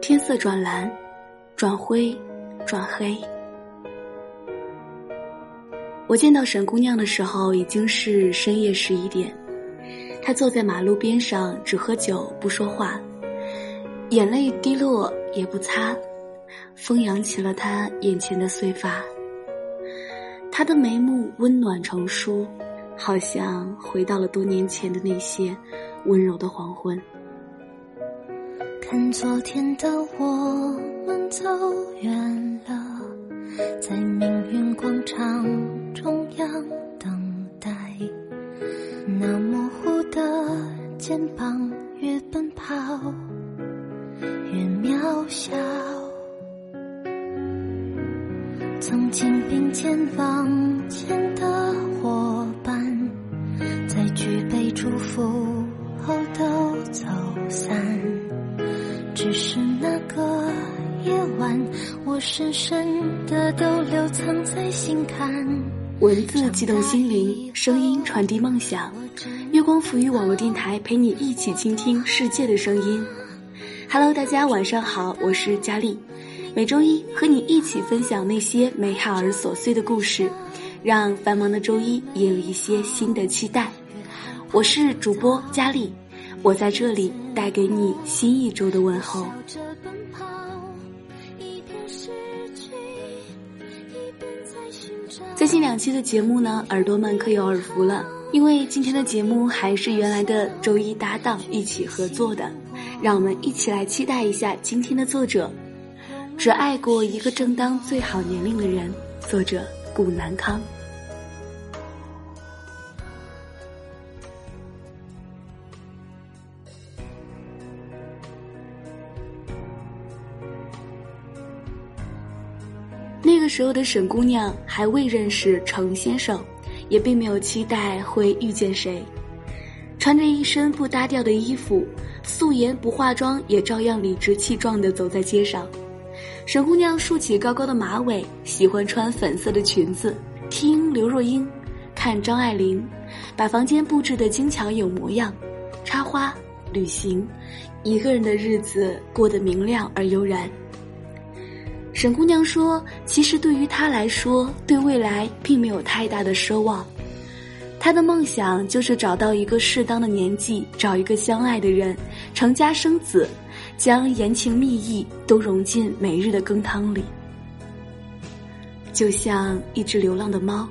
天色转蓝，转灰，转黑。我见到沈姑娘的时候，已经是深夜十一点。她坐在马路边上，只喝酒不说话，眼泪滴落也不擦，风扬起了她眼前的碎发。她的眉目温暖成书，好像回到了多年前的那些温柔的黄昏。看昨天的我们走远了，在命运广场中央等待。那模糊的肩膀，越奔跑越渺小。曾经并肩往前的伙伴，在举杯祝福后都走散。只是那个夜晚，我深深的都留藏在心坎。文字激动心灵，声音传递梦想。月光抚育网络电台，陪你一起倾听世界的声音。Hello，大家晚上好，我是佳丽。每周一和你一起分享那些美好而琐碎的故事，让繁忙的周一也有一些新的期待。我是主播佳丽。我在这里带给你新一周的问候。最近两期的节目呢，耳朵们可有耳福了，因为今天的节目还是原来的周一搭档一起合作的，让我们一起来期待一下今天的作者。只爱过一个正当最好年龄的人，作者顾南康。那个时候的沈姑娘还未认识程先生，也并没有期待会遇见谁。穿着一身不搭调的衣服，素颜不化妆也照样理直气壮地走在街上。沈姑娘竖起高高的马尾，喜欢穿粉色的裙子，听刘若英，看张爱玲，把房间布置得精巧有模样，插花、旅行，一个人的日子过得明亮而悠然。沈姑娘说：“其实对于她来说，对未来并没有太大的奢望。她的梦想就是找到一个适当的年纪，找一个相爱的人，成家生子，将言情蜜意都融进每日的羹汤里。就像一只流浪的猫，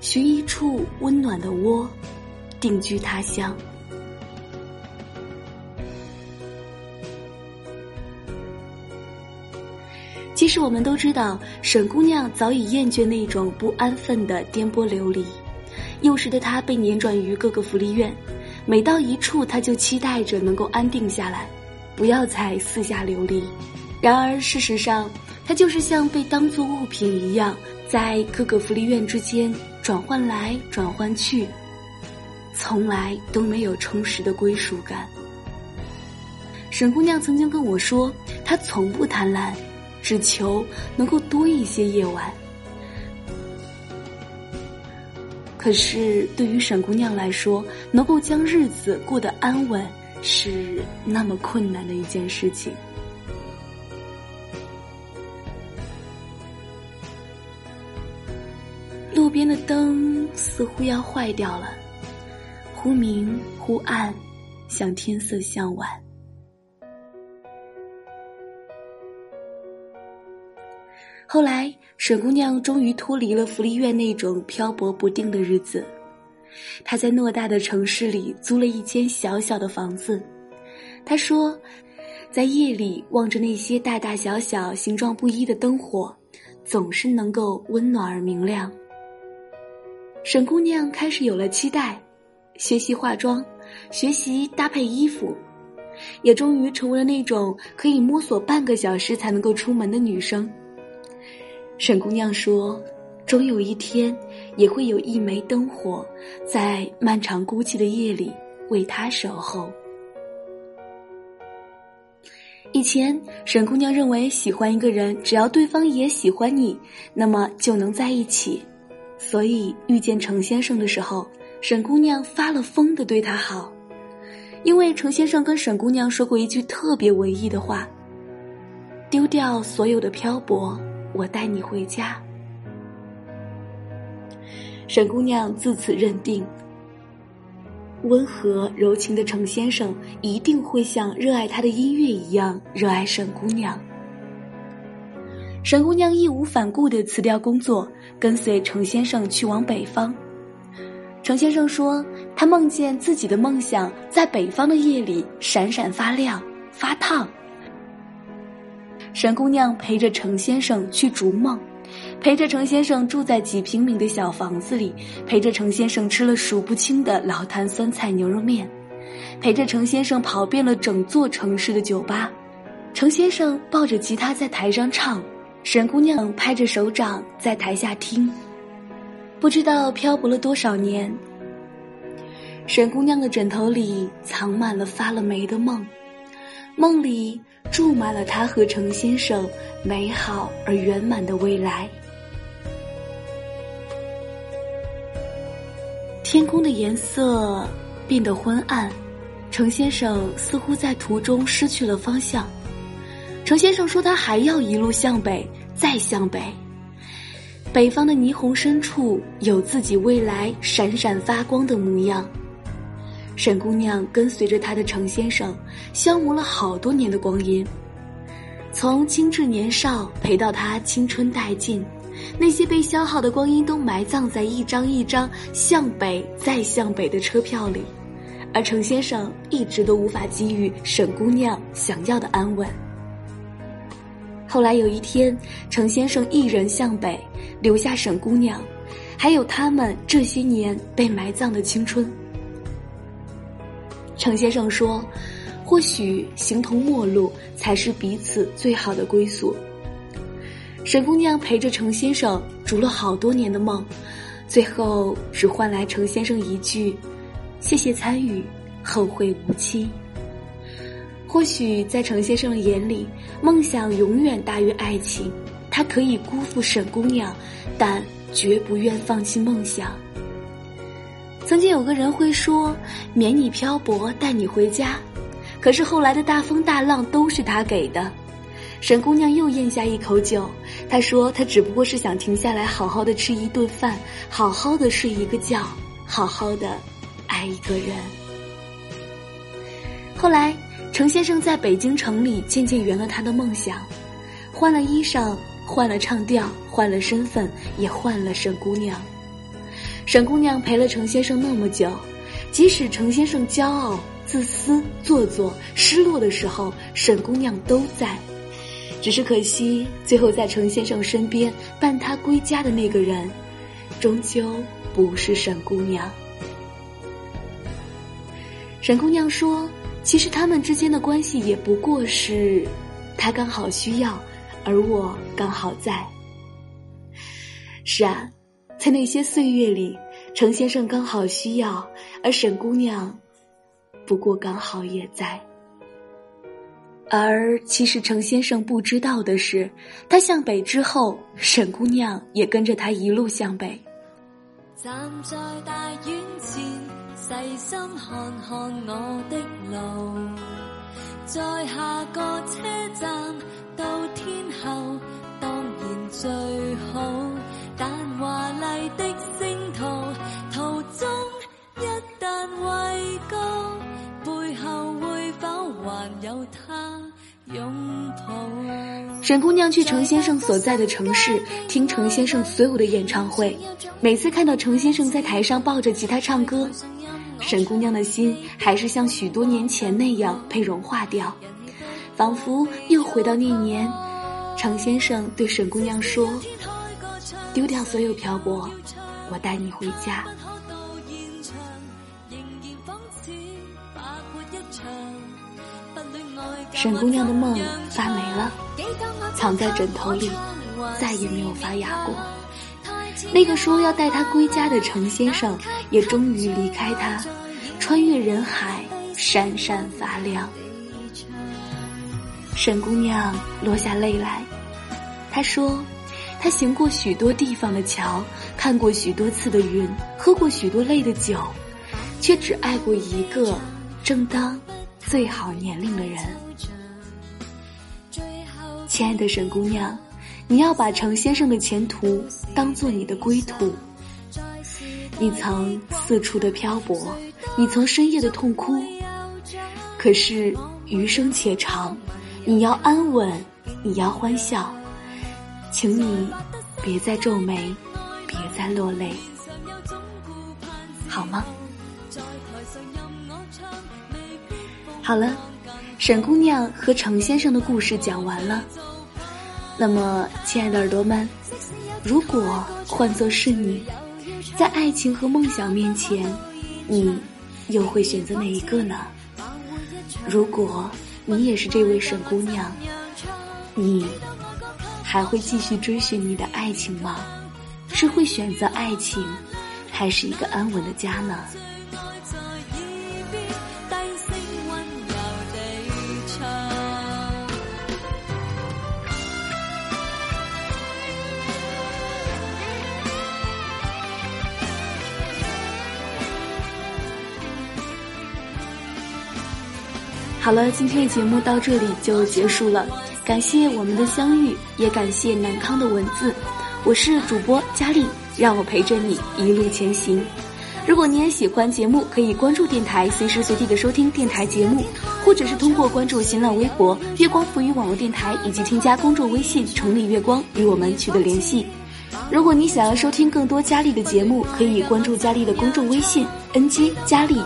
寻一处温暖的窝，定居他乡。”其实我们都知道，沈姑娘早已厌倦那种不安分的颠簸流离。幼时的她被辗转于各个福利院，每到一处，她就期待着能够安定下来，不要再四下流离。然而事实上，她就是像被当作物品一样，在各个福利院之间转换来转换去，从来都没有充实的归属感。沈姑娘曾经跟我说，她从不贪婪。只求能够多一些夜晚，可是对于沈姑娘来说，能够将日子过得安稳，是那么困难的一件事情。路边的灯似乎要坏掉了，忽明忽暗，像天色向晚。后来，沈姑娘终于脱离了福利院那种漂泊不定的日子。她在偌大的城市里租了一间小小的房子。她说，在夜里望着那些大大小小、形状不一的灯火，总是能够温暖而明亮。沈姑娘开始有了期待，学习化妆，学习搭配衣服，也终于成为了那种可以摸索半个小时才能够出门的女生。沈姑娘说：“终有一天，也会有一枚灯火，在漫长孤寂的夜里为她守候。”以前，沈姑娘认为喜欢一个人，只要对方也喜欢你，那么就能在一起。所以遇见程先生的时候，沈姑娘发了疯的对他好。因为程先生跟沈姑娘说过一句特别文艺的话：“丢掉所有的漂泊，我带你回家。”沈姑娘自此认定，温和柔情的程先生一定会像热爱他的音乐一样热爱沈姑娘。沈姑娘义无反顾地辞掉工作，跟随程先生去往北方。程先生说，他梦见自己的梦想在北方的夜里闪闪发亮、发烫。沈姑娘陪着程先生去逐梦。陪着程先生住在几平米的小房子里，陪着程先生吃了数不清的老坛酸菜牛肉面，陪着程先生跑遍了整座城市的酒吧。程先生抱着吉他在台上唱，沈姑娘拍着手掌在台下听。不知道漂泊了多少年，沈姑娘的枕头里藏满了发了霉的梦，梦里注满了他和程先生美好而圆满的未来。天空的颜色变得昏暗，程先生似乎在途中失去了方向。程先生说：“他还要一路向北，再向北。北方的霓虹深处有自己未来闪闪发光的模样。”沈姑娘跟随着她的程先生，消磨了好多年的光阴，从青稚年少陪到他青春殆尽。那些被消耗的光阴都埋葬在一张一张向北再向北的车票里，而程先生一直都无法给予沈姑娘想要的安稳。后来有一天，程先生一人向北，留下沈姑娘，还有他们这些年被埋葬的青春。程先生说：“或许形同陌路才是彼此最好的归宿。”沈姑娘陪着程先生逐了好多年的梦，最后只换来程先生一句：“谢谢参与，后会无期。”或许在程先生的眼里，梦想永远大于爱情，他可以辜负沈姑娘，但绝不愿放弃梦想。曾经有个人会说：“免你漂泊，带你回家。”可是后来的大风大浪都是他给的。沈姑娘又咽下一口酒，她说：“她只不过是想停下来，好好的吃一顿饭，好好的睡一个觉，好好的爱一个人。”后来，程先生在北京城里渐渐圆了他的梦想，换了衣裳，换了唱调，换了身份，也换了沈姑娘。沈姑娘陪了程先生那么久，即使程先生骄傲、自私、做作、失落的时候，沈姑娘都在。只是可惜，最后在程先生身边伴他归家的那个人，终究不是沈姑娘。沈姑娘说：“其实他们之间的关系也不过是，他刚好需要，而我刚好在。”是啊，在那些岁月里，程先生刚好需要，而沈姑娘，不过刚好也在。而其实程先生不知道的是，他向北之后，沈姑娘也跟着他一路向北。站在大院前，细心看看我的路，在下个车站到天后，当然最好。但华丽的星途，途中一旦畏高，背后会否还有他？沈姑娘去程先生所在的城市听程先生所有的演唱会，每次看到程先生在台上抱着吉他唱歌，沈姑娘的心还是像许多年前那样被融化掉，仿佛又回到那年，程先生对沈姑娘说：“丢掉所有漂泊，我带你回家。”沈姑娘的梦发霉了，藏在枕头里，再也没有发芽过。那个说要带她归家的程先生，也终于离开她，穿越人海，闪闪发亮。沈姑娘落下泪来，她说：“他行过许多地方的桥，看过许多次的云，喝过许多泪的酒，却只爱过一个。”正当最好年龄的人。亲爱的沈姑娘，你要把程先生的前途当做你的归途。你曾四处的漂泊，你曾深夜的痛哭。可是余生且长，你要安稳，你要欢笑，请你别再皱眉，别再落泪，好吗？好了，沈姑娘和程先生的故事讲完了。那么，亲爱的耳朵们，如果换作是你，在爱情和梦想面前，你又会选择哪一个呢？如果你也是这位沈姑娘，你还会继续追寻你的爱情吗？是会选择爱情，还是一个安稳的家呢？好了，今天的节目到这里就结束了。感谢我们的相遇，也感谢南康的文字。我是主播佳丽，让我陪着你一路前行。如果你也喜欢节目，可以关注电台，随时随地的收听电台节目，或者是通过关注新浪微博“月光浮语网络电台”，以及添加公众微信“城里月光”与我们取得联系。如果你想要收听更多佳丽的节目，可以关注佳丽的公众微信 “ng 佳丽”。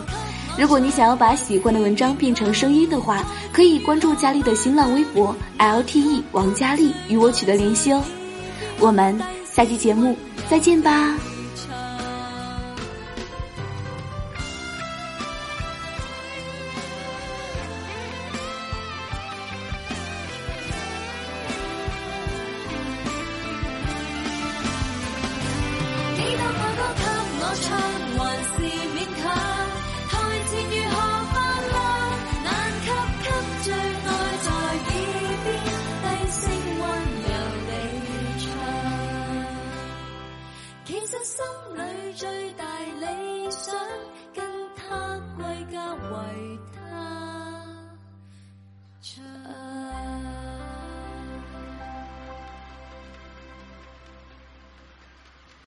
如果你想要把喜欢的文章变成声音的话，可以关注佳丽的新浪微博 lte 王佳丽，与我取得联系哦。我们下期节目再见吧。